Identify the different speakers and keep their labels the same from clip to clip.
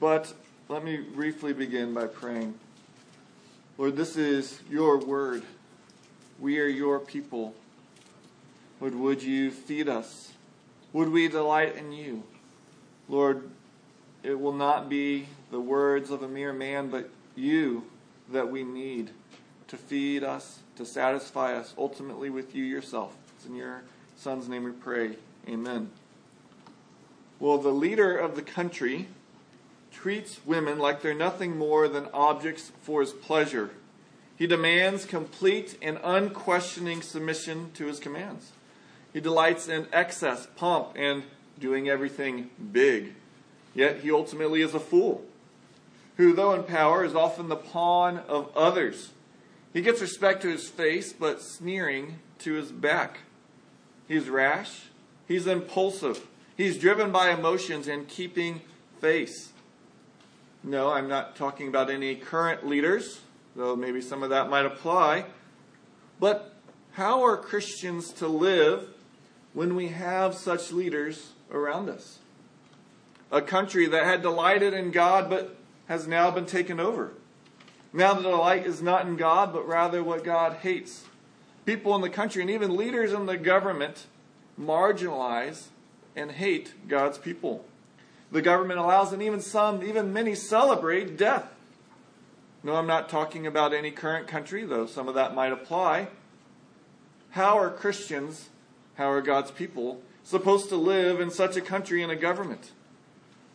Speaker 1: But let me briefly begin by praying. Lord, this is your word. We are your people. Lord, would you feed us? Would we delight in you? Lord, it will not be the words of a mere man, but you that we need to feed us, to satisfy us, ultimately with you yourself. It's in your Son's name we pray. Amen. Well, the leader of the country treats women like they're nothing more than objects for his pleasure. He demands complete and unquestioning submission to his commands. He delights in excess, pomp, and doing everything big. Yet he ultimately is a fool, who, though in power, is often the pawn of others. He gets respect to his face, but sneering to his back. He's rash, he's impulsive, he's driven by emotions and keeping face. No, I'm not talking about any current leaders, though maybe some of that might apply. But how are Christians to live when we have such leaders around us? A country that had delighted in God but has now been taken over. Now the delight is not in God, but rather what God hates. People in the country and even leaders in the government marginalize and hate God's people. The government allows, and even some, even many celebrate death. No, I'm not talking about any current country, though some of that might apply. How are Christians, how are God's people, supposed to live in such a country and a government?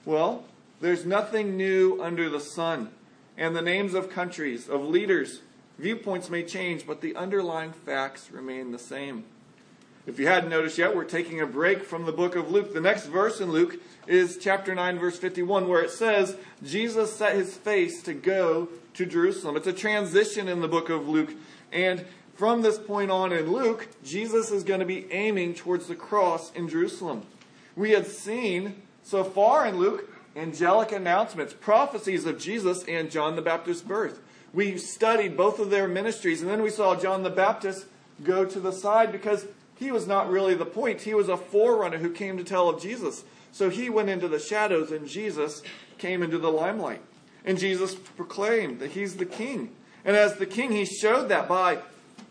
Speaker 1: Well, there's nothing new under the sun. And the names of countries, of leaders, viewpoints may change, but the underlying facts remain the same. If you hadn't noticed yet, we're taking a break from the book of Luke. The next verse in Luke is chapter 9, verse 51, where it says, Jesus set his face to go to Jerusalem. It's a transition in the book of Luke. And from this point on in Luke, Jesus is going to be aiming towards the cross in Jerusalem. We had seen so far in Luke angelic announcements, prophecies of Jesus and John the Baptist's birth. We studied both of their ministries, and then we saw John the Baptist go to the side because he was not really the point. He was a forerunner who came to tell of Jesus. So he went into the shadows, and Jesus came into the limelight. And Jesus proclaimed that he's the king. And as the king, he showed that by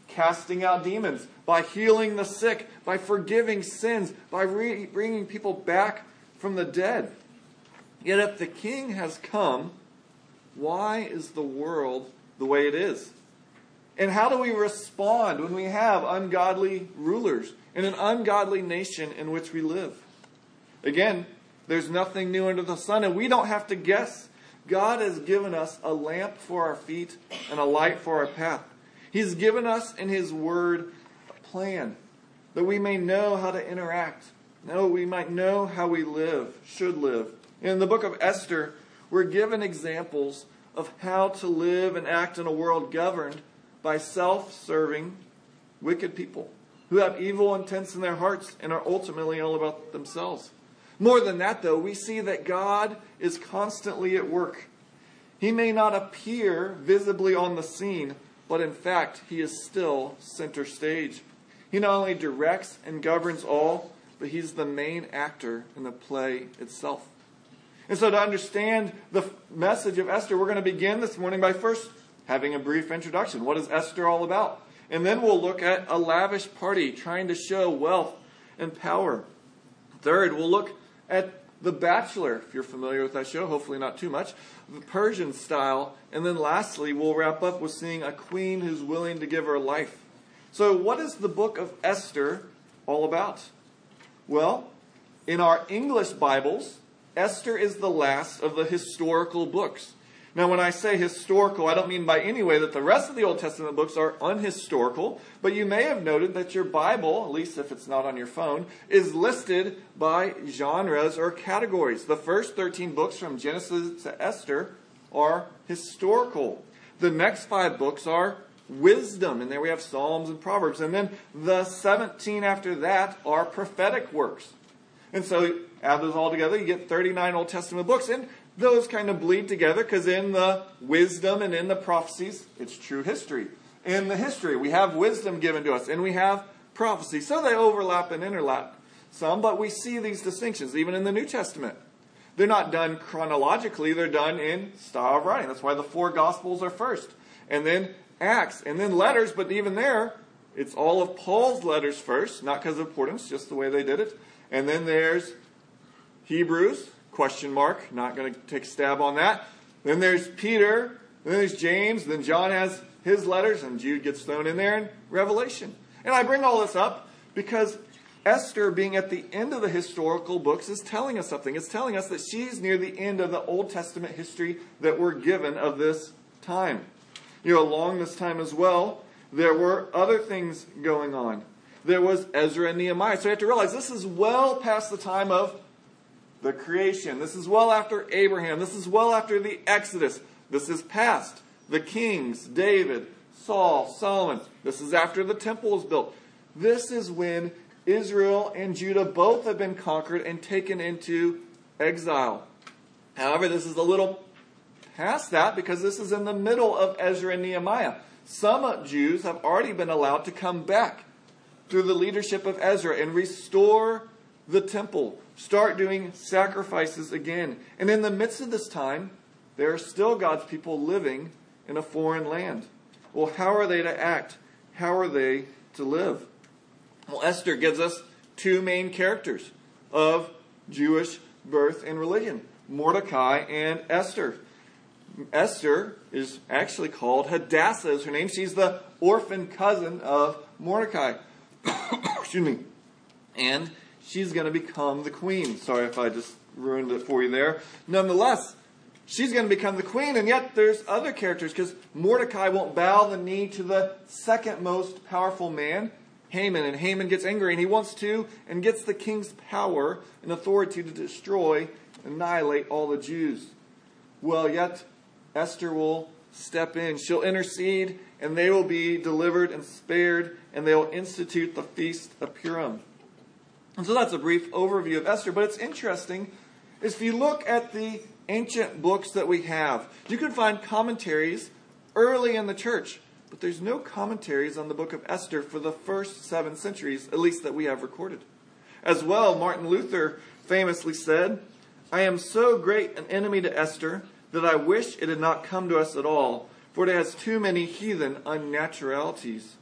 Speaker 1: casting out demons, by healing the sick, by forgiving sins, by re- bringing people back from the dead. Yet if the king has come, why is the world the way it is? And how do we respond when we have ungodly rulers in an ungodly nation in which we live? Again, there's nothing new under the sun, and we don't have to guess. God has given us a lamp for our feet and a light for our path. He's given us in His Word a plan that we may know how to interact, know we might know how we live, should live. In the book of Esther, we're given examples of how to live and act in a world governed by self serving, wicked people who have evil intents in their hearts and are ultimately all about themselves. More than that, though, we see that God is constantly at work. He may not appear visibly on the scene, but in fact, He is still center stage. He not only directs and governs all, but He's the main actor in the play itself. And so, to understand the message of Esther, we're going to begin this morning by first having a brief introduction. What is Esther all about? And then we'll look at a lavish party trying to show wealth and power. Third, we'll look at The Bachelor, if you're familiar with that show, hopefully not too much, the Persian style. And then lastly, we'll wrap up with seeing a queen who's willing to give her life. So, what is the book of Esther all about? Well, in our English Bibles, Esther is the last of the historical books. Now, when I say historical, I don't mean by any way that the rest of the Old Testament books are unhistorical, but you may have noted that your Bible, at least if it's not on your phone, is listed by genres or categories. The first 13 books from Genesis to Esther are historical. The next five books are wisdom, and there we have Psalms and Proverbs. And then the 17 after that are prophetic works. And so add those all together, you get 39 Old Testament books. And those kind of bleed together because in the wisdom and in the prophecies, it's true history. In the history, we have wisdom given to us and we have prophecy. So they overlap and interlap some, but we see these distinctions even in the New Testament. They're not done chronologically, they're done in style of writing. That's why the four Gospels are first. And then Acts, and then letters, but even there, it's all of Paul's letters first, not because of importance, just the way they did it. And then there's Hebrews, question mark, not going to take a stab on that. Then there's Peter, then there's James, then John has his letters, and Jude gets thrown in there in Revelation. And I bring all this up because Esther, being at the end of the historical books, is telling us something. It's telling us that she's near the end of the Old Testament history that we're given of this time. You know, along this time as well, there were other things going on. There was Ezra and Nehemiah. So you have to realize this is well past the time of the creation. This is well after Abraham. This is well after the Exodus. This is past the kings, David, Saul, Solomon. This is after the temple was built. This is when Israel and Judah both have been conquered and taken into exile. However, this is a little past that because this is in the middle of Ezra and Nehemiah. Some Jews have already been allowed to come back through the leadership of Ezra and restore the temple, start doing sacrifices again. And in the midst of this time, there are still God's people living in a foreign land. Well, how are they to act? How are they to live? Well, Esther gives us two main characters of Jewish birth and religion Mordecai and Esther. Esther is actually called Hadassah, is her name. She's the orphan cousin of Mordecai. Excuse me. And she's going to become the queen. Sorry if I just ruined it for you there. Nonetheless, she's going to become the queen, and yet there's other characters because Mordecai won't bow the knee to the second most powerful man, Haman, and Haman gets angry and he wants to and gets the king's power and authority to destroy, and annihilate all the Jews. Well, yet Esther will step in. She'll intercede, and they will be delivered and spared, and they will institute the Feast of Purim. And so that's a brief overview of Esther, but it's interesting if you look at the ancient books that we have, you can find commentaries early in the church, but there's no commentaries on the book of Esther for the first seven centuries, at least that we have recorded. As well, Martin Luther famously said, I am so great an enemy to Esther that I wish it had not come to us at all, for it has too many heathen unnaturalities.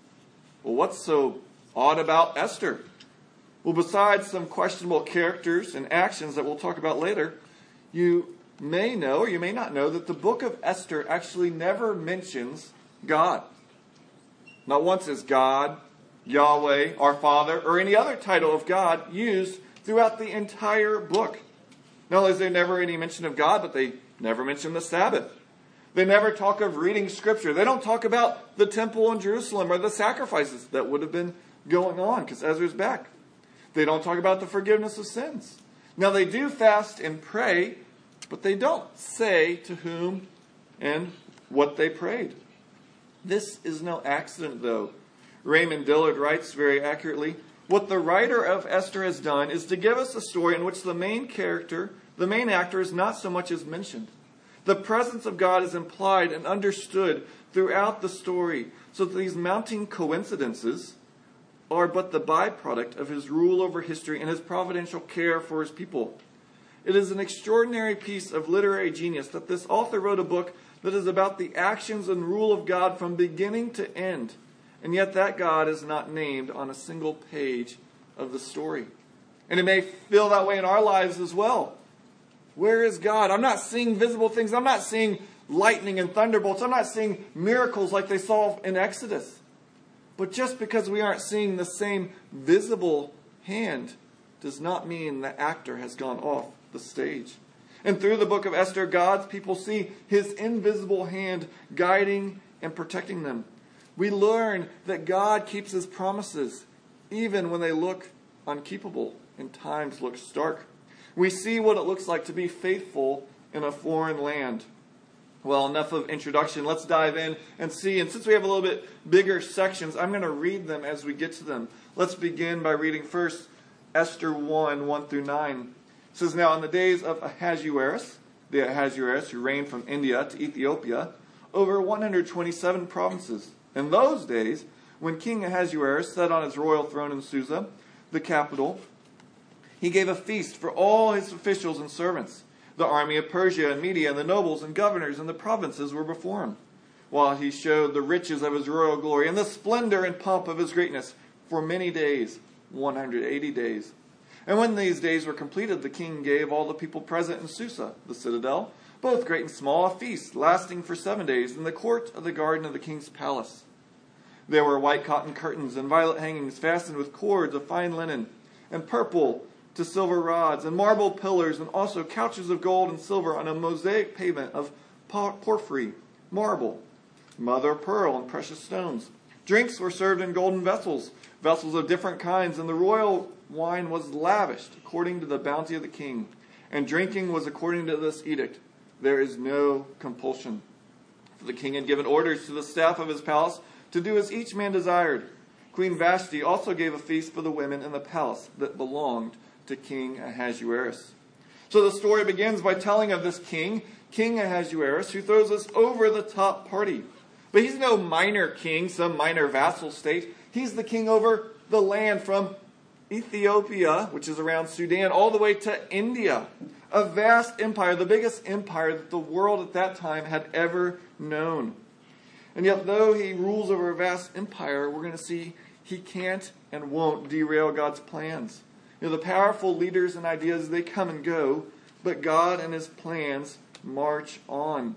Speaker 1: Well, what's so odd about Esther? Well, besides some questionable characters and actions that we'll talk about later, you may know or you may not know that the book of Esther actually never mentions God. Not once is God, Yahweh, our Father, or any other title of God used throughout the entire book. Not only is there never any mention of God, but they never mention the Sabbath. They never talk of reading Scripture. They don't talk about the temple in Jerusalem or the sacrifices that would have been going on because Ezra's back. They don't talk about the forgiveness of sins. Now, they do fast and pray, but they don't say to whom and what they prayed. This is no accident, though. Raymond Dillard writes very accurately What the writer of Esther has done is to give us a story in which the main character, the main actor, is not so much as mentioned. The presence of God is implied and understood throughout the story, so that these mounting coincidences are but the byproduct of his rule over history and his providential care for his people. It is an extraordinary piece of literary genius that this author wrote a book that is about the actions and rule of God from beginning to end, and yet that God is not named on a single page of the story. And it may feel that way in our lives as well. Where is God? I'm not seeing visible things. I'm not seeing lightning and thunderbolts. I'm not seeing miracles like they saw in Exodus. But just because we aren't seeing the same visible hand does not mean the actor has gone off the stage. And through the book of Esther, God's people see his invisible hand guiding and protecting them. We learn that God keeps his promises even when they look unkeepable and times look stark. We see what it looks like to be faithful in a foreign land. Well, enough of introduction. Let's dive in and see. And since we have a little bit bigger sections, I'm going to read them as we get to them. Let's begin by reading first Esther 1 1 through 9. It says, Now in the days of Ahasuerus, the Ahasuerus who reigned from India to Ethiopia, over 127 provinces. In those days, when King Ahasuerus sat on his royal throne in Susa, the capital, he gave a feast for all his officials and servants The army of Persia and Media and the nobles and governors and the provinces were before him, while he showed the riches of his royal glory and the splendor and pomp of his greatness for many days, 180 days. And when these days were completed, the king gave all the people present in Susa, the citadel, both great and small, a feast lasting for seven days in the court of the garden of the king's palace. There were white cotton curtains and violet hangings fastened with cords of fine linen, and purple to silver rods, and marble pillars, and also couches of gold and silver on a mosaic pavement of porphyry, marble, mother of pearl, and precious stones. Drinks were served in golden vessels, vessels of different kinds, and the royal wine was lavished according to the bounty of the king, and drinking was according to this edict there is no compulsion. For the king had given orders to the staff of his palace to do as each man desired. Queen Vashti also gave a feast for the women in the palace that belonged to King Ahasuerus. So the story begins by telling of this king, King Ahasuerus, who throws us over the top party. But he's no minor king, some minor vassal state. He's the king over the land from Ethiopia, which is around Sudan, all the way to India a vast empire, the biggest empire that the world at that time had ever known. And yet, though he rules over a vast empire, we're going to see he can't and won't derail God's plans. You know, the powerful leaders and ideas, they come and go, but God and his plans march on.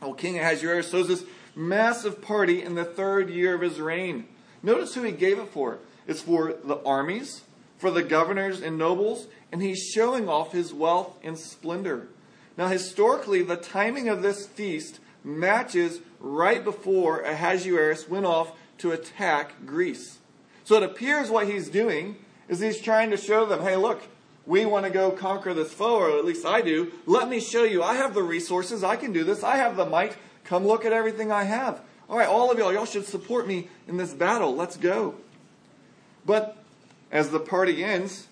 Speaker 1: Oh, King Ahasuerus throws this massive party in the third year of his reign. Notice who he gave it for. It's for the armies, for the governors and nobles, and he's showing off his wealth and splendor. Now, historically, the timing of this feast matches right before Ahasuerus went off to attack Greece. So it appears what he's doing is he's trying to show them, hey, look, we want to go conquer this foe, or at least I do. Let me show you. I have the resources. I can do this. I have the might. Come look at everything I have. All right, all of y'all, y'all should support me in this battle. Let's go. But as the party ends,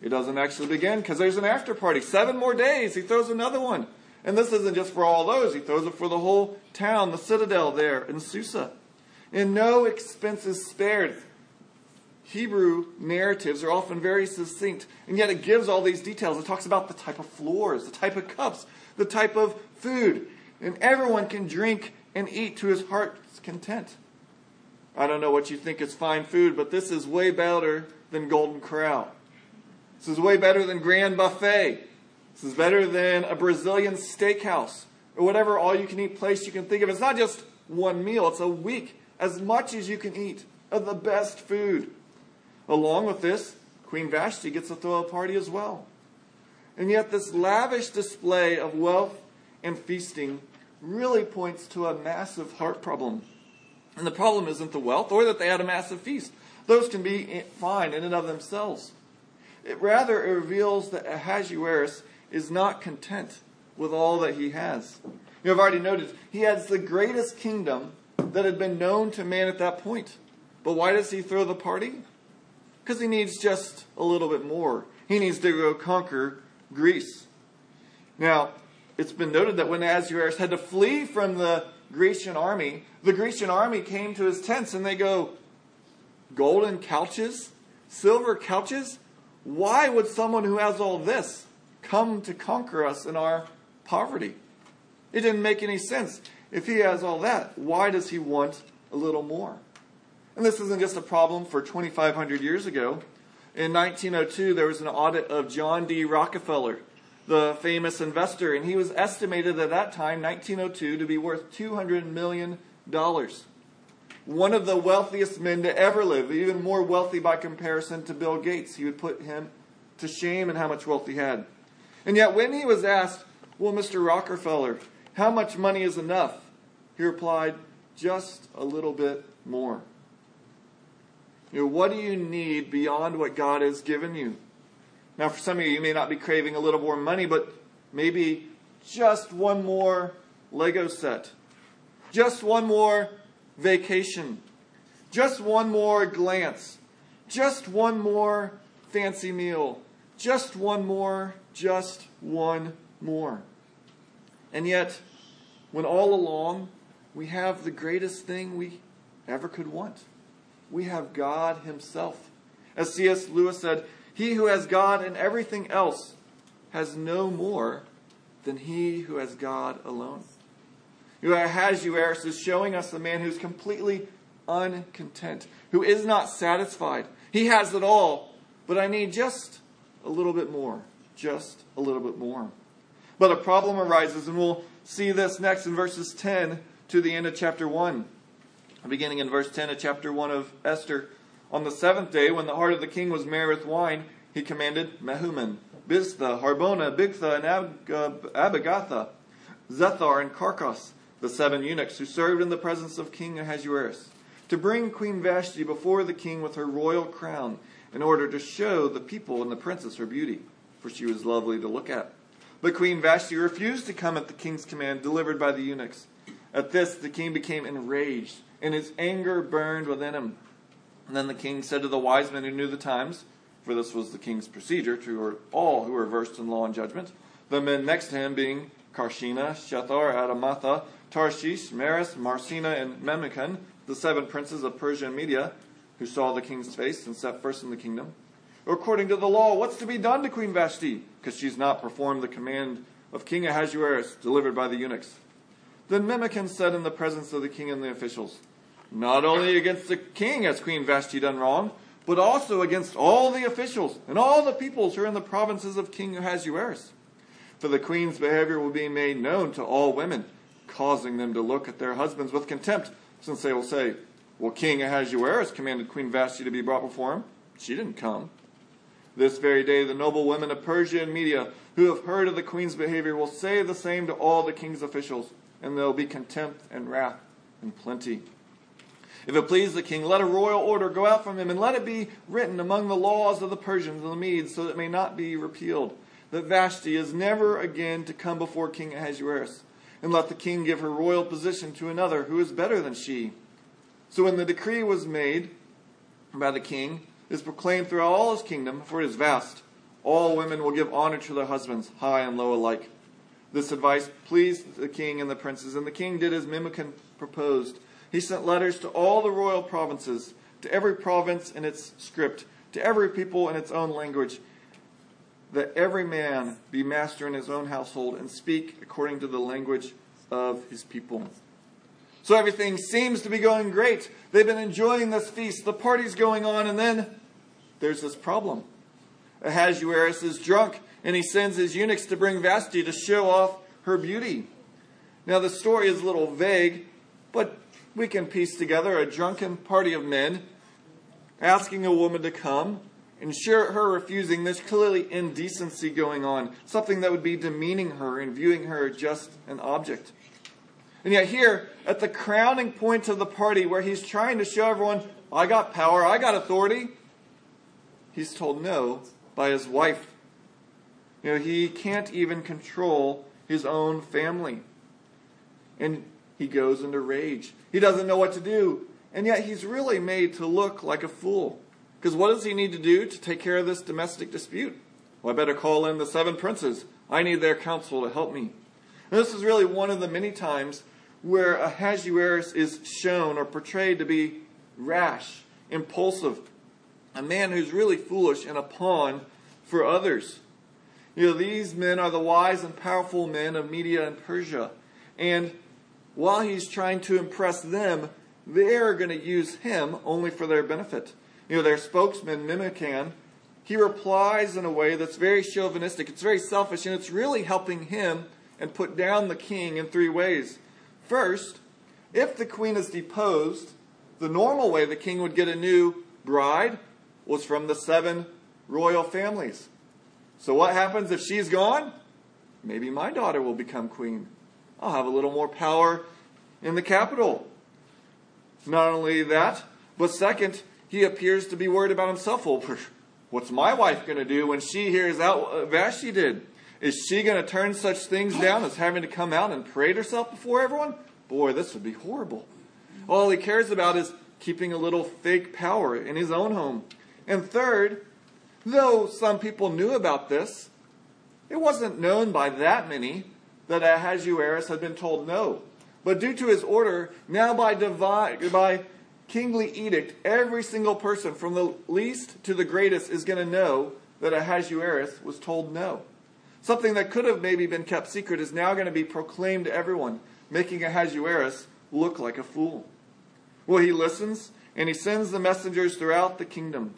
Speaker 1: it doesn't actually begin because there's an after party. Seven more days, he throws another one. And this isn't just for all those, he throws it for the whole town, the citadel there in Susa. And no expenses spared. Hebrew narratives are often very succinct, and yet it gives all these details. It talks about the type of floors, the type of cups, the type of food, and everyone can drink and eat to his heart's content. I don't know what you think is fine food, but this is way better than Golden Corral. This is way better than Grand Buffet. This is better than a Brazilian steakhouse or whatever all you can eat place you can think of. It's not just one meal, it's a week, as much as you can eat of the best food. Along with this, Queen Vashti gets to throw a party as well. And yet, this lavish display of wealth and feasting really points to a massive heart problem. And the problem isn't the wealth or that they had a massive feast. Those can be fine in and of themselves. It rather it reveals that Ahasuerus is not content with all that he has. You have already noted, he has the greatest kingdom that had been known to man at that point. But why does he throw the party? Because he needs just a little bit more. He needs to go conquer Greece. Now, it's been noted that when Ahasuerus had to flee from the Grecian army, the Grecian army came to his tents and they go, Golden couches? Silver couches? Why would someone who has all this come to conquer us in our poverty? It didn't make any sense. If he has all that, why does he want a little more? And this isn't just a problem for 2,500 years ago. In 1902, there was an audit of John D. Rockefeller, the famous investor, and he was estimated at that time, 1902, to be worth $200 million. One of the wealthiest men to ever live, even more wealthy by comparison to Bill Gates. He would put him to shame in how much wealth he had. And yet, when he was asked, Well, Mr. Rockefeller, how much money is enough? He replied, Just a little bit more. You know, what do you need beyond what God has given you? Now, for some of you, you may not be craving a little more money, but maybe just one more Lego set, just one more vacation. Just one more glance. Just one more fancy meal. Just one more, just one more. And yet, when all along we have the greatest thing we ever could want, we have God Himself. As C.S. Lewis said, He who has God and everything else has no more than he who has God alone. has Ahasuerus is showing us the man who's completely uncontent, who is not satisfied. He has it all, but I need just a little bit more. Just a little bit more. But a problem arises, and we'll see this next in verses 10 to the end of chapter 1. Beginning in verse 10 of chapter 1 of Esther. On the seventh day, when the heart of the king was merry with wine, he commanded Mehuman, Biztha, Harbona, Bigtha, and Ab- uh, Abigatha, Zethar, and Carcas, the seven eunuchs who served in the presence of King Ahasuerus, to bring Queen Vashti before the king with her royal crown, in order to show the people and the princess her beauty, for she was lovely to look at. But Queen Vashti refused to come at the king's command delivered by the eunuchs. At this, the king became enraged, and his anger burned within him. And then the king said to the wise men who knew the times, for this was the king's procedure to all who were versed in law and judgment, the men next to him being Carshena, Shethar, Admatha, Tarshish, Meres, Marsena, and Memucan, the seven princes of Persia and Media, who saw the king's face and sat first in the kingdom. According to the law, what's to be done to Queen Vashti? Because she's not performed the command of King Ahasuerus delivered by the eunuchs. Then Memucan said in the presence of the king and the officials, Not only against the king has Queen Vashti done wrong, but also against all the officials and all the peoples who are in the provinces of King Ahasuerus. For the queen's behavior will be made known to all women causing them to look at their husbands with contempt, since they will say, Well, King Ahasuerus commanded Queen Vashti to be brought before him. She didn't come. This very day, the noble women of Persia and Media, who have heard of the queen's behavior, will say the same to all the king's officials, and there will be contempt and wrath and plenty. If it please the king, let a royal order go out from him, and let it be written among the laws of the Persians and the Medes, so that it may not be repealed, that Vashti is never again to come before King Ahasuerus and let the king give her royal position to another who is better than she. So when the decree was made by the king, it is proclaimed throughout all his kingdom, for it is vast. All women will give honor to their husbands, high and low alike. This advice pleased the king and the princes, and the king did as Memucan proposed. He sent letters to all the royal provinces, to every province in its script, to every people in its own language, that every man be master in his own household and speak according to the language of his people. So everything seems to be going great. They've been enjoying this feast, the party's going on, and then there's this problem. Ahasuerus is drunk, and he sends his eunuchs to bring Vashti to show off her beauty. Now, the story is a little vague, but we can piece together a drunken party of men asking a woman to come and sure, her refusing, there's clearly indecency going on, something that would be demeaning her and viewing her just an object. And yet, here, at the crowning point of the party, where he's trying to show everyone, I got power, I got authority, he's told no by his wife. You know, he can't even control his own family. And he goes into rage. He doesn't know what to do. And yet, he's really made to look like a fool. Because what does he need to do to take care of this domestic dispute? Well, I better call in the seven princes. I need their counsel to help me. And this is really one of the many times where Ahasuerus is shown or portrayed to be rash, impulsive, a man who's really foolish and a pawn for others. You know, these men are the wise and powerful men of Media and Persia. And while he's trying to impress them, they're going to use him only for their benefit you know, their spokesman, Memucan, he replies in a way that's very chauvinistic. It's very selfish, and it's really helping him and put down the king in three ways. First, if the queen is deposed, the normal way the king would get a new bride was from the seven royal families. So, what happens if she's gone? Maybe my daughter will become queen. I'll have a little more power in the capital. Not only that, but second, he appears to be worried about himself. Well, what's my wife going to do when she hears out uh, what Vashti did? Is she going to turn such things down as having to come out and parade herself before everyone? Boy, this would be horrible. All he cares about is keeping a little fake power in his own home. And third, though some people knew about this, it wasn't known by that many that Ahasuerus had been told no. But due to his order, now by, by kingly edict, every single person from the least to the greatest is going to know that Ahasuerus was told no. Something that could have maybe been kept secret is now going to be proclaimed to everyone, making Ahasuerus look like a fool. Well, he listens and he sends the messengers throughout the kingdom.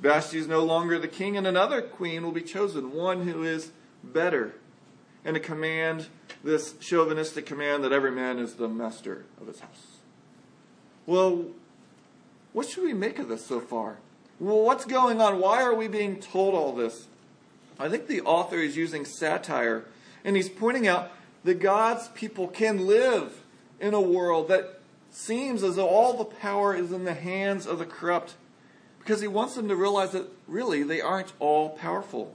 Speaker 1: Vashti is no longer the king, and another queen will be chosen, one who is better. And a command, this chauvinistic command that every man is the master of his house. Well, what should we make of this so far? Well, what's going on? Why are we being told all this? I think the author is using satire, and he's pointing out that God's people can live in a world that seems as though all the power is in the hands of the corrupt, because he wants them to realize that really they aren't all powerful.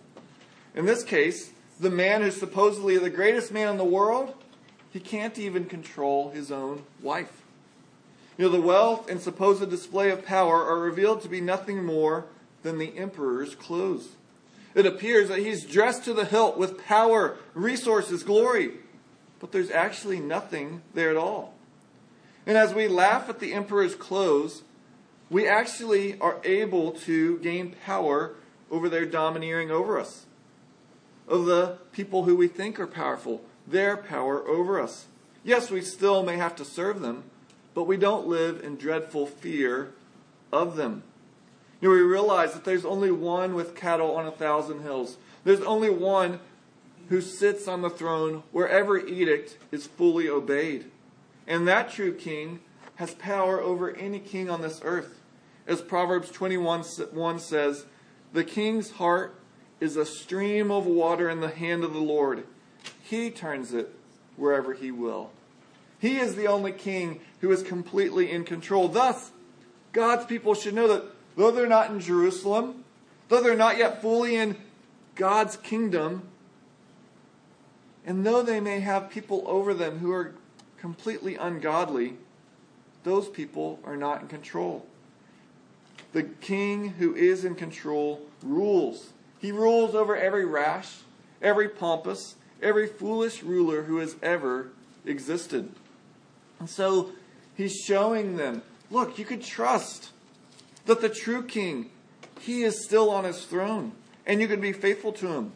Speaker 1: In this case, the man who's supposedly the greatest man in the world, he can't even control his own wife. You know, the wealth and supposed display of power are revealed to be nothing more than the emperor's clothes. It appears that he's dressed to the hilt with power, resources, glory, but there's actually nothing there at all. And as we laugh at the emperor's clothes, we actually are able to gain power over their domineering over us, of the people who we think are powerful, their power over us. Yes, we still may have to serve them, but we don't live in dreadful fear of them. You know, we realize that there's only one with cattle on a thousand hills. There's only one who sits on the throne where every edict is fully obeyed. And that true king has power over any king on this earth. As Proverbs 21 1 says, The king's heart is a stream of water in the hand of the Lord. He turns it wherever he will. He is the only king who is completely in control. Thus, God's people should know that though they're not in Jerusalem, though they're not yet fully in God's kingdom, and though they may have people over them who are completely ungodly, those people are not in control. The king who is in control rules. He rules over every rash, every pompous, every foolish ruler who has ever existed. And so he's showing them look, you could trust that the true king, he is still on his throne, and you can be faithful to him.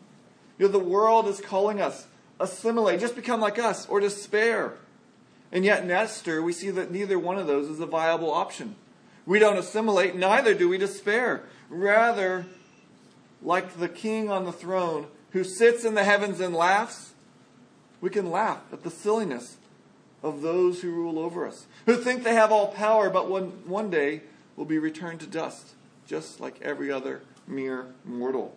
Speaker 1: You know, the world is calling us assimilate, just become like us, or despair. And yet in Esther, we see that neither one of those is a viable option. We don't assimilate, neither do we despair. Rather, like the king on the throne who sits in the heavens and laughs, we can laugh at the silliness of those who rule over us, who think they have all power, but one, one day will be returned to dust, just like every other mere mortal.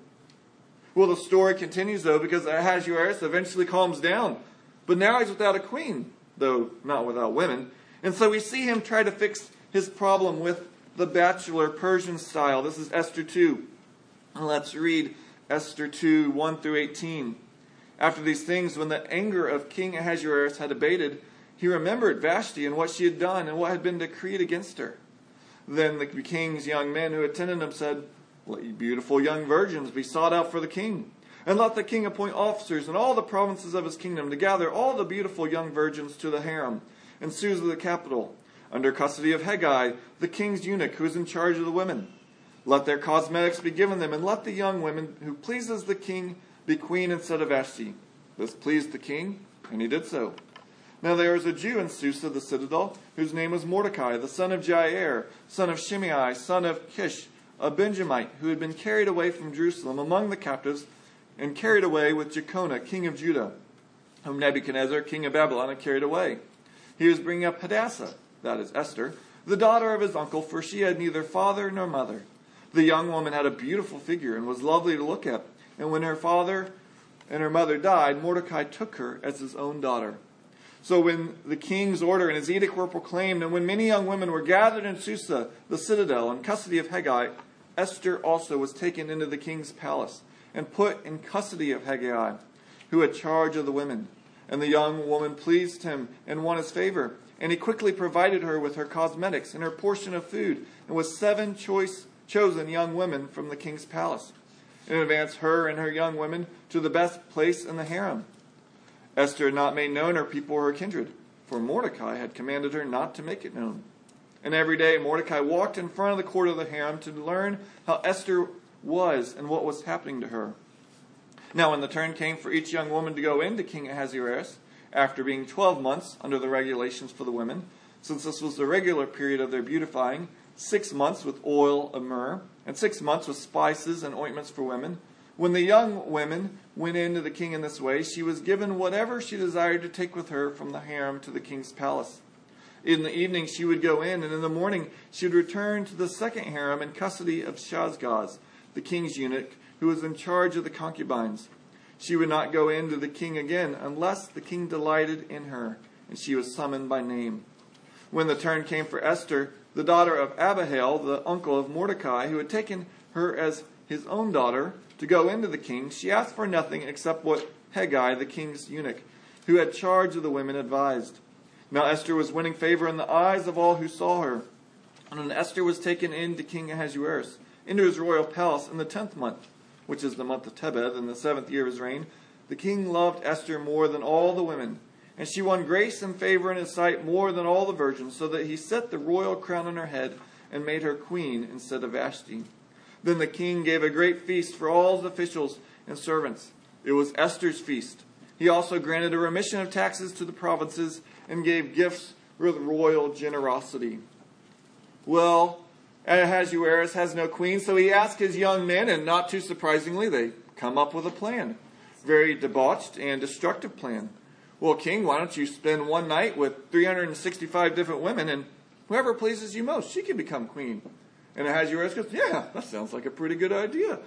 Speaker 1: Well, the story continues, though, because Ahasuerus eventually calms down. But now he's without a queen, though not without women. And so we see him try to fix his problem with the bachelor Persian style. This is Esther 2. Let's read Esther 2 1 through 18. After these things, when the anger of King Ahasuerus had abated, he remembered Vashti and what she had done and what had been decreed against her. Then the king's young men who attended him said, Let ye beautiful young virgins be sought out for the king, and let the king appoint officers in all the provinces of his kingdom to gather all the beautiful young virgins to the harem and Susa the capital, under custody of Hegai, the king's eunuch who is in charge of the women. Let their cosmetics be given them, and let the young women who pleases the king be queen instead of Vashti. This pleased the king, and he did so. Now there was a Jew in Susa, the citadel, whose name was Mordecai, the son of Jair, son of Shimei, son of Kish, a Benjamite, who had been carried away from Jerusalem among the captives, and carried away with Jeconiah, king of Judah, whom Nebuchadnezzar, king of Babylon, had carried away. He was bringing up Hadassah, that is Esther, the daughter of his uncle, for she had neither father nor mother. The young woman had a beautiful figure and was lovely to look at. And when her father and her mother died, Mordecai took her as his own daughter. So when the king's order and his edict were proclaimed, and when many young women were gathered in Susa, the citadel, in custody of Hegai, Esther also was taken into the king's palace and put in custody of Hegai, who had charge of the women. And the young woman pleased him and won his favor. And he quickly provided her with her cosmetics and her portion of food, and with seven choice chosen young women from the king's palace, and advanced her and her young women to the best place in the harem. Esther had not made known her people or her kindred, for Mordecai had commanded her not to make it known. And every day Mordecai walked in front of the court of the harem to learn how Esther was and what was happening to her. Now, when the turn came for each young woman to go in to King Ahasuerus, after being twelve months under the regulations for the women, since this was the regular period of their beautifying, six months with oil of myrrh, and six months with spices and ointments for women, when the young women went in to the king in this way, she was given whatever she desired to take with her from the harem to the king's palace. In the evening she would go in, and in the morning she would return to the second harem in custody of Shaashgaz, the king's eunuch, who was in charge of the concubines. She would not go in to the king again unless the king delighted in her, and she was summoned by name. When the turn came for Esther, the daughter of Abihail, the uncle of Mordecai, who had taken her as his own daughter, to go into the king, she asked for nothing except what Hegai, the king's eunuch, who had charge of the women, advised. Now Esther was winning favor in the eyes of all who saw her. And when Esther was taken in to King Ahasuerus, into his royal palace in the tenth month, which is the month of Tebeth, in the seventh year of his reign, the king loved Esther more than all the women, and she won grace and favor in his sight more than all the virgins, so that he set the royal crown on her head and made her queen instead of Vashti. Then the king gave a great feast for all his officials and servants. It was Esther's feast. He also granted a remission of taxes to the provinces and gave gifts with royal generosity. Well, Ahasuerus has no queen, so he asked his young men, and not too surprisingly, they come up with a plan. Very debauched and destructive plan. Well, king, why don't you spend one night with 365 different women, and whoever pleases you most, she can become queen. And Ahasuerus goes, Yeah, that sounds like a pretty good idea.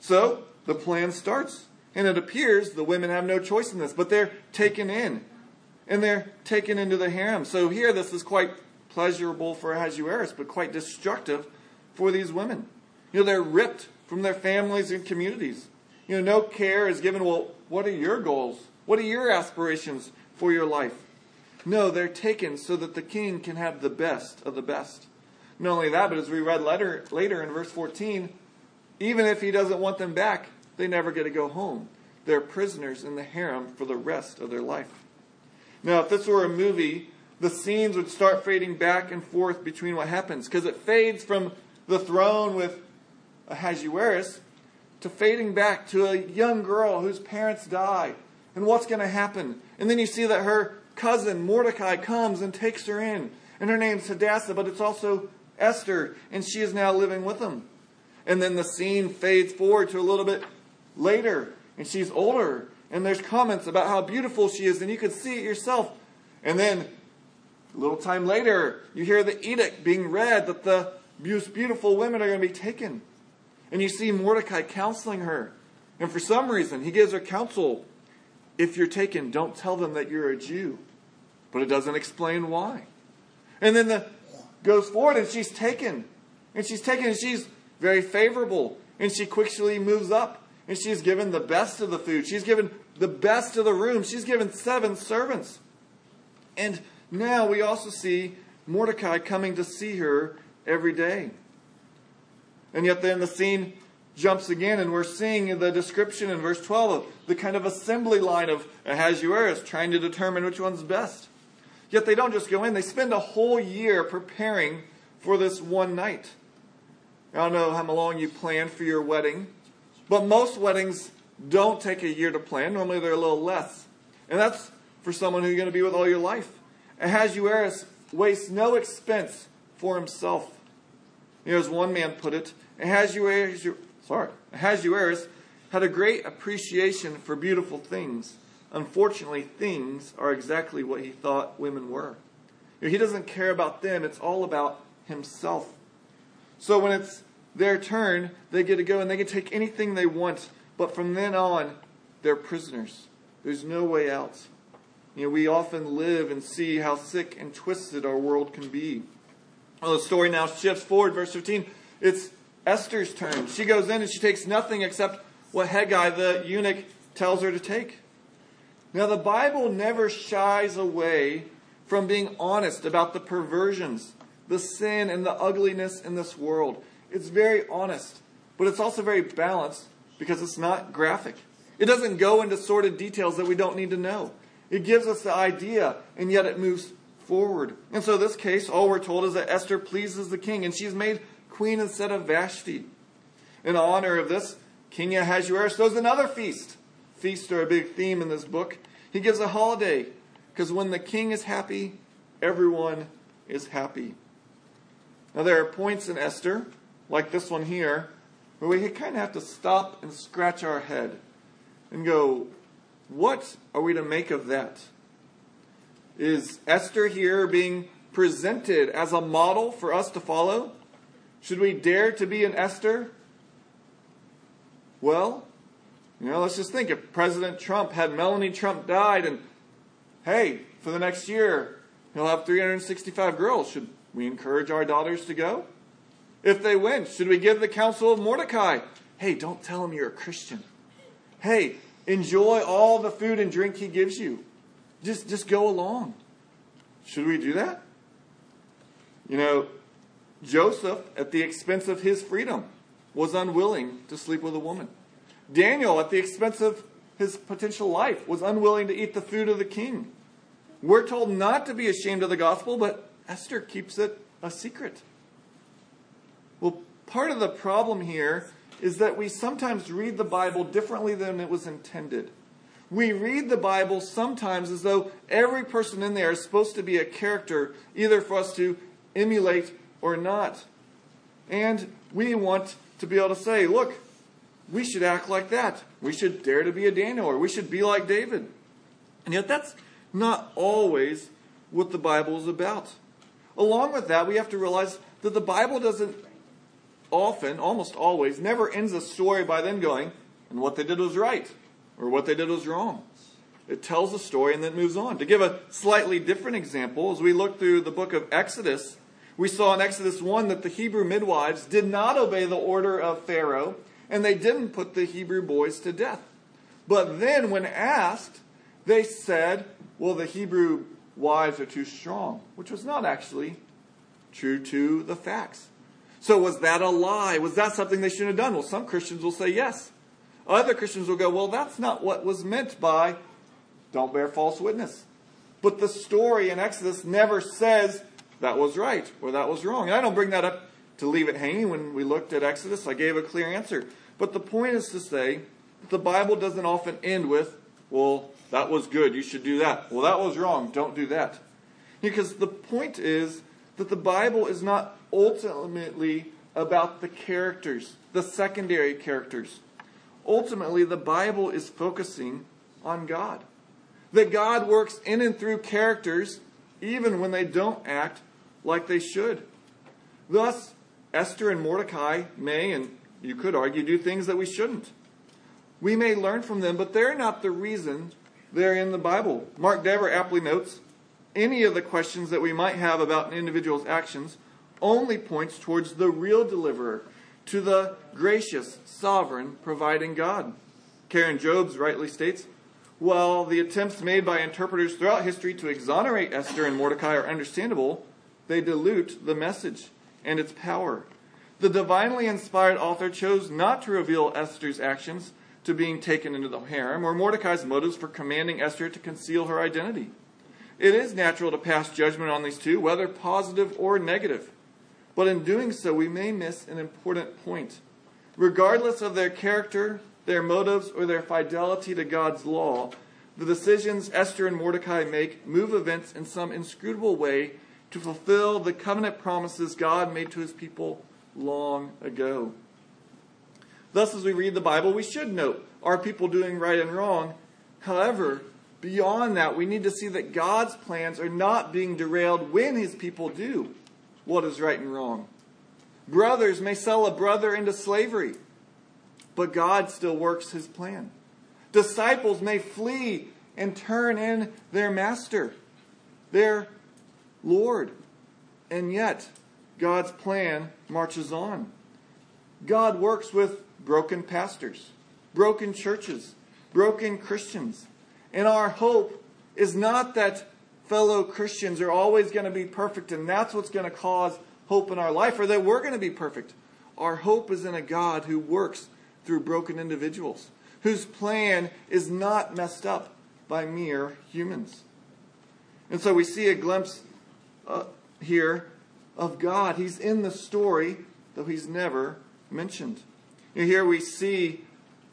Speaker 1: So the plan starts. And it appears the women have no choice in this, but they're taken in. And they're taken into the harem. So here, this is quite pleasurable for Ahasuerus, but quite destructive for these women. You know, they're ripped from their families and communities. You know, no care is given. Well, what are your goals? What are your aspirations for your life? No, they're taken so that the king can have the best of the best. Not only that, but as we read later, later in verse 14, even if he doesn't want them back, they never get to go home. They're prisoners in the harem for the rest of their life. Now, if this were a movie, the scenes would start fading back and forth between what happens, because it fades from the throne with Ahasuerus to fading back to a young girl whose parents die. And what's going to happen? And then you see that her cousin Mordecai comes and takes her in. And her name's Hadassah, but it's also Esther, and she is now living with him. And then the scene fades forward to a little bit later, and she's older, and there's comments about how beautiful she is, and you can see it yourself. And then a little time later, you hear the edict being read that the most beautiful women are going to be taken. And you see Mordecai counseling her. And for some reason, he gives her counsel if you're taken, don't tell them that you're a Jew. But it doesn't explain why. And then the goes forward and she's taken. And she's taken and she's very favorable. And she quickly moves up. And she's given the best of the food. She's given the best of the room. She's given seven servants. And now we also see Mordecai coming to see her every day. And yet then the scene jumps again, and we're seeing the description in verse 12 of the kind of assembly line of Ahasuerus trying to determine which one's best. Yet they don't just go in, they spend a whole year preparing for this one night. I don't know how long you plan for your wedding, but most weddings don't take a year to plan. Normally they're a little less. And that's for someone who you're going to be with all your life. Ahasuerus wastes no expense for himself. Know, as one man put it, Ahasuerus, sorry, Ahasuerus had a great appreciation for beautiful things Unfortunately, things are exactly what he thought women were. He doesn't care about them, it's all about himself. So when it's their turn, they get to go and they can take anything they want, but from then on, they're prisoners. There's no way out. You know, we often live and see how sick and twisted our world can be. Well, the story now shifts forward, verse 15. It's Esther's turn. She goes in and she takes nothing except what Hegai, the eunuch, tells her to take. Now, the Bible never shies away from being honest about the perversions, the sin, and the ugliness in this world. It's very honest, but it's also very balanced because it's not graphic. It doesn't go into sordid details that we don't need to know. It gives us the idea, and yet it moves forward. And so, this case, all we're told is that Esther pleases the king, and she's made queen instead of Vashti. In honor of this, King Ahasuerus throws another feast. Feasts are a big theme in this book. He gives a holiday because when the king is happy, everyone is happy. Now, there are points in Esther, like this one here, where we kind of have to stop and scratch our head and go, what are we to make of that? Is Esther here being presented as a model for us to follow? Should we dare to be an Esther? Well, you know, let's just think if President Trump had Melania Trump died and hey, for the next year, he'll have 365 girls. Should we encourage our daughters to go? If they win, should we give the counsel of Mordecai? Hey, don't tell him you're a Christian. Hey, enjoy all the food and drink he gives you. Just, just go along. Should we do that? You know, Joseph, at the expense of his freedom, was unwilling to sleep with a woman. Daniel, at the expense of his potential life, was unwilling to eat the food of the king. We're told not to be ashamed of the gospel, but Esther keeps it a secret. Well, part of the problem here is that we sometimes read the Bible differently than it was intended. We read the Bible sometimes as though every person in there is supposed to be a character, either for us to emulate or not. And we want to be able to say, look, we should act like that. We should dare to be a Daniel, or we should be like David. And yet, that's not always what the Bible is about. Along with that, we have to realize that the Bible doesn't often, almost always, never ends a story by then going, and what they did was right, or what they did was wrong. It tells a story and then moves on. To give a slightly different example, as we look through the book of Exodus, we saw in Exodus 1 that the Hebrew midwives did not obey the order of Pharaoh, and they didn't put the Hebrew boys to death. But then, when asked, they said, well, the Hebrew wives are too strong, which was not actually true to the facts. So, was that a lie? Was that something they shouldn't have done? Well, some Christians will say yes. Other Christians will go, well, that's not what was meant by don't bear false witness. But the story in Exodus never says that was right or that was wrong. And I don't bring that up to leave it hanging. When we looked at Exodus, I gave a clear answer. But the point is to say that the Bible doesn't often end with, well, that was good, you should do that. Well, that was wrong, don't do that. Because the point is that the Bible is not ultimately about the characters, the secondary characters. Ultimately, the Bible is focusing on God. That God works in and through characters even when they don't act like they should. Thus, Esther and Mordecai may, and you could argue, do things that we shouldn't. We may learn from them, but they're not the reason they're in the Bible. Mark Dever aptly notes any of the questions that we might have about an individual's actions only points towards the real deliverer, to the gracious, sovereign, providing God. Karen Jobes rightly states while the attempts made by interpreters throughout history to exonerate Esther and Mordecai are understandable, they dilute the message and its power. The divinely inspired author chose not to reveal Esther's actions to being taken into the harem or Mordecai's motives for commanding Esther to conceal her identity. It is natural to pass judgment on these two, whether positive or negative. But in doing so, we may miss an important point. Regardless of their character, their motives, or their fidelity to God's law, the decisions Esther and Mordecai make move events in some inscrutable way to fulfill the covenant promises God made to his people long ago. Thus, as we read the Bible, we should note are people doing right and wrong? However, beyond that, we need to see that God's plans are not being derailed when his people do what is right and wrong. Brothers may sell a brother into slavery but God still works his plan. Disciples may flee and turn in their master, their Lord, and yet God's plan marches on. God works with broken pastors, broken churches, broken Christians. And our hope is not that fellow Christians are always going to be perfect and that's what's going to cause hope in our life or that we're going to be perfect. Our hope is in a God who works through broken individuals, whose plan is not messed up by mere humans. And so we see a glimpse uh, here of God. He's in the story, though he's never mentioned. And here we see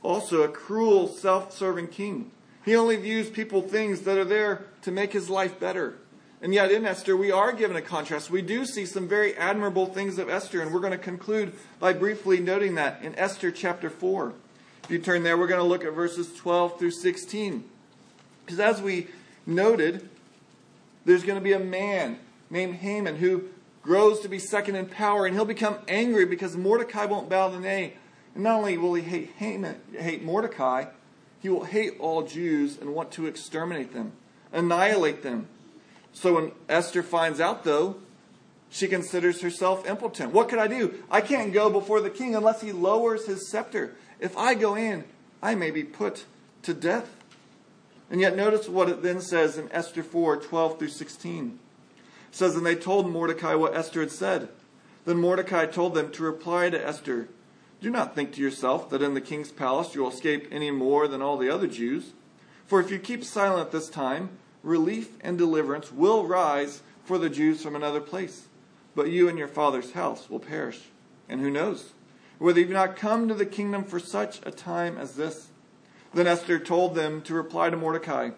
Speaker 1: also a cruel, self serving king. He only views people things that are there to make his life better. And yet in Esther, we are given a contrast. We do see some very admirable things of Esther, and we're going to conclude by briefly noting that in Esther chapter 4. If you turn there, we're going to look at verses 12 through 16. Because as we noted, there's going to be a man named Haman who grows to be second in power, and he'll become angry because Mordecai won't bow the knee. And not only will he hate Haman, hate Mordecai, he will hate all Jews and want to exterminate them, annihilate them. So when Esther finds out, though, she considers herself impotent. What could I do? I can't go before the king unless he lowers his scepter. If I go in, I may be put to death. And yet, notice what it then says in Esther 4 12 through 16. It says, And they told Mordecai what Esther had said. Then Mordecai told them to reply to Esther Do not think to yourself that in the king's palace you will escape any more than all the other Jews. For if you keep silent this time, relief and deliverance will rise for the Jews from another place. But you and your father's house will perish. And who knows? Whether you do not come to the kingdom for such a time as this. Then Esther told them to reply to Mordecai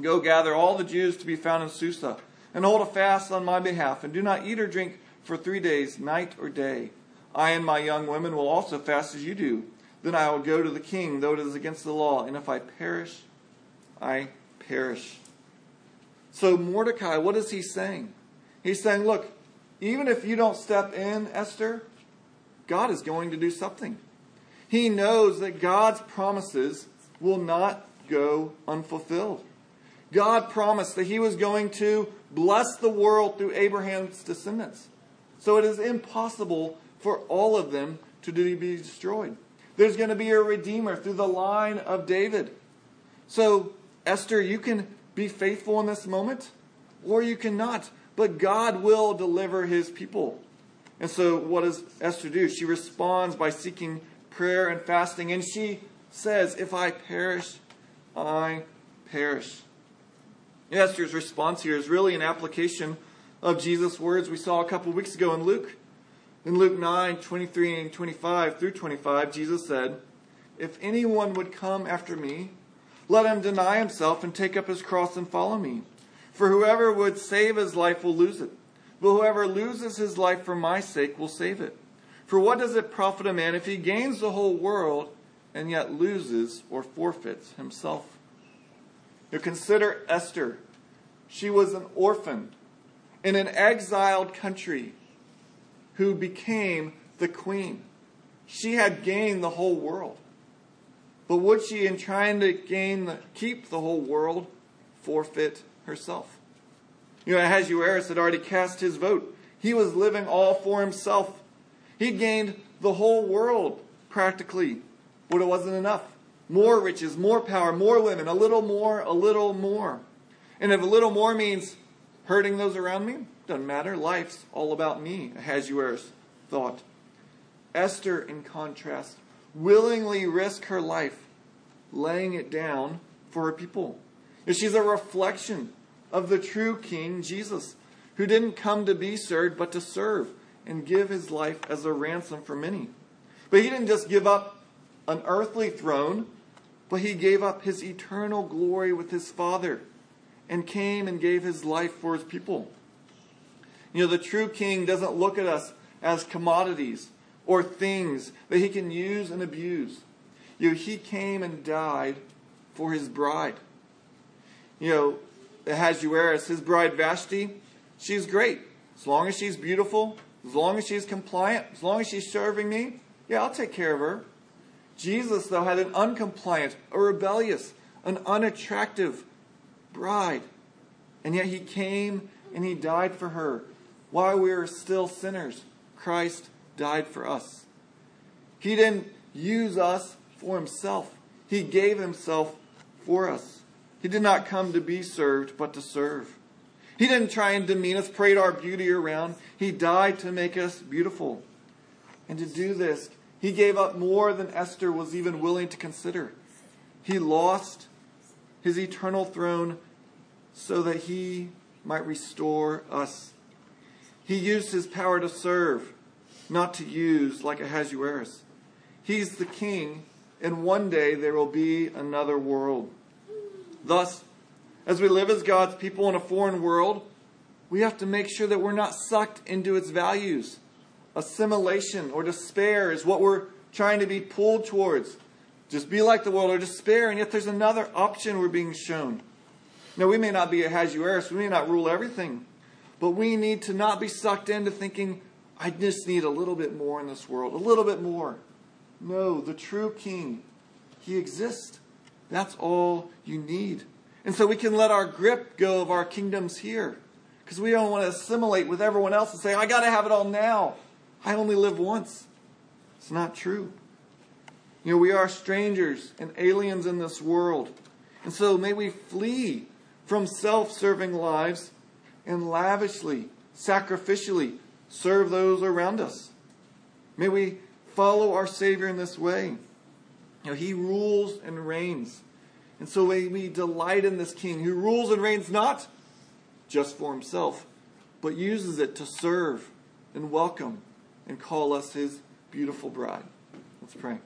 Speaker 1: Go gather all the Jews to be found in Susa, and hold a fast on my behalf, and do not eat or drink for three days, night or day. I and my young women will also fast as you do. Then I will go to the king, though it is against the law, and if I perish, I perish. So, Mordecai, what is he saying? He's saying, look, even if you don't step in, Esther, God is going to do something. He knows that God's promises will not go unfulfilled. God promised that he was going to bless the world through Abraham's descendants. So it is impossible for all of them to be destroyed. There's going to be a redeemer through the line of David. So, Esther, you can be faithful in this moment, or you cannot. But God will deliver his people. And so, what does Esther do? She responds by seeking prayer and fasting, and she says, If I perish, I perish. Esther's response here is really an application of Jesus' words we saw a couple weeks ago in Luke. In Luke 9 23 and 25 through 25, Jesus said, If anyone would come after me, let him deny himself and take up his cross and follow me. For whoever would save his life will lose it, but whoever loses his life for my sake will save it. For what does it profit a man if he gains the whole world and yet loses or forfeits himself? You consider Esther. She was an orphan in an exiled country who became the queen. She had gained the whole world. But would she, in trying to gain, the, keep the whole world, forfeit herself? You know, Ahasuerus had already cast his vote. He was living all for himself. He'd gained the whole world practically, but it wasn't enough. More riches, more power, more women, a little more, a little more. And if a little more means hurting those around me, doesn't matter. Life's all about me, Ahasuerus thought. Esther, in contrast, willingly risk her life laying it down for her people. she's a reflection of the true King Jesus, who didn't come to be served, but to serve and give his life as a ransom for many. But he didn't just give up an earthly throne, but he gave up his eternal glory with his Father and came and gave his life for his people. You know, the true king doesn't look at us as commodities or things that he can use and abuse. You know, he came and died for his bride. You know, Ahasuerus, his bride Vashti, she's great. As long as she's beautiful, as long as she's compliant, as long as she's serving me, yeah, I'll take care of her. Jesus, though, had an uncompliant, a rebellious, an unattractive bride. And yet he came and he died for her. While we were still sinners, Christ died for us. He didn't use us for himself, He gave Himself for us. He did not come to be served, but to serve. He didn't try and demean us, parade our beauty around. He died to make us beautiful. And to do this, he gave up more than Esther was even willing to consider. He lost his eternal throne so that he might restore us. He used his power to serve, not to use like Ahasuerus. He's the king and one day there will be another world. Thus, as we live as God's people in a foreign world, we have to make sure that we're not sucked into its values. Assimilation or despair is what we're trying to be pulled towards. Just be like the world or despair, and yet there's another option we're being shown. Now, we may not be Ahasuerus, we may not rule everything, but we need to not be sucked into thinking, I just need a little bit more in this world, a little bit more. No, the true king, he exists. That's all you need. And so we can let our grip go of our kingdoms here because we don't want to assimilate with everyone else and say, I got to have it all now. I only live once. It's not true. You know, we are strangers and aliens in this world. And so may we flee from self serving lives and lavishly, sacrificially serve those around us. May we follow our Savior in this way. You know, he rules and reigns. And so may we delight in this King who rules and reigns not just for himself, but uses it to serve and welcome and call us his beautiful bride. Let's pray.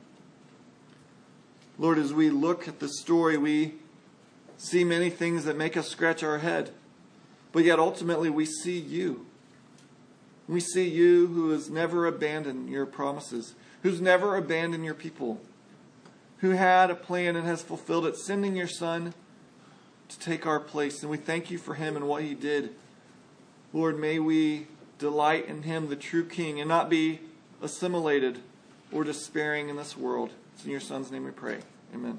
Speaker 1: Lord, as we look at the story, we see many things that make us scratch our head, but yet ultimately we see you. We see you who has never abandoned your promises, who's never abandoned your people, who had a plan and has fulfilled it, sending your Son to take our place. And we thank you for him and what he did. Lord, may we delight in him, the true King, and not be assimilated or despairing in this world. It's in your Son's name we pray. Amen.